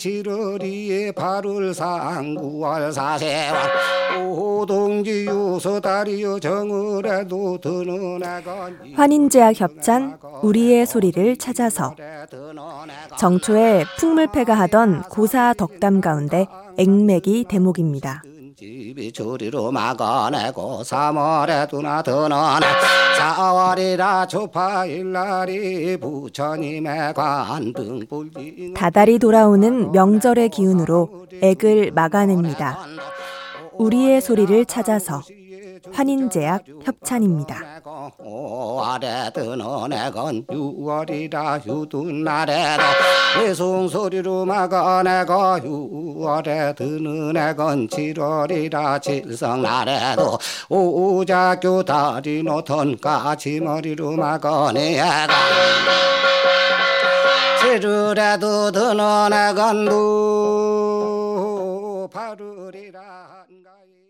칠월이에 발을 상구월 사세왕 오동지 유서다리여 정을해도 드러나건 환인제약 협찬 우리의 소리를 찾아서 정초에 풍물패가 하던 고사 덕담 가운데 액맥이 대목입니다. 집이 조리로 막아내고 3월에 두나 드너나 4월이라 조파일날이 부처님의 관등 다달이 돌아오는 명절의 기운으로 액을 막아냅니다. 우리의 소리를 찾아서 환인제약 협찬입니다. 아래 드너내건 6월이라 유둔 날에도 외송소리로 막아내고 6월에 드너내건 7월이라 칠성 날에도 오작교 다리 놓던 까치머리로 막아내고 7월에도 드너내건 두 8월이라 한가위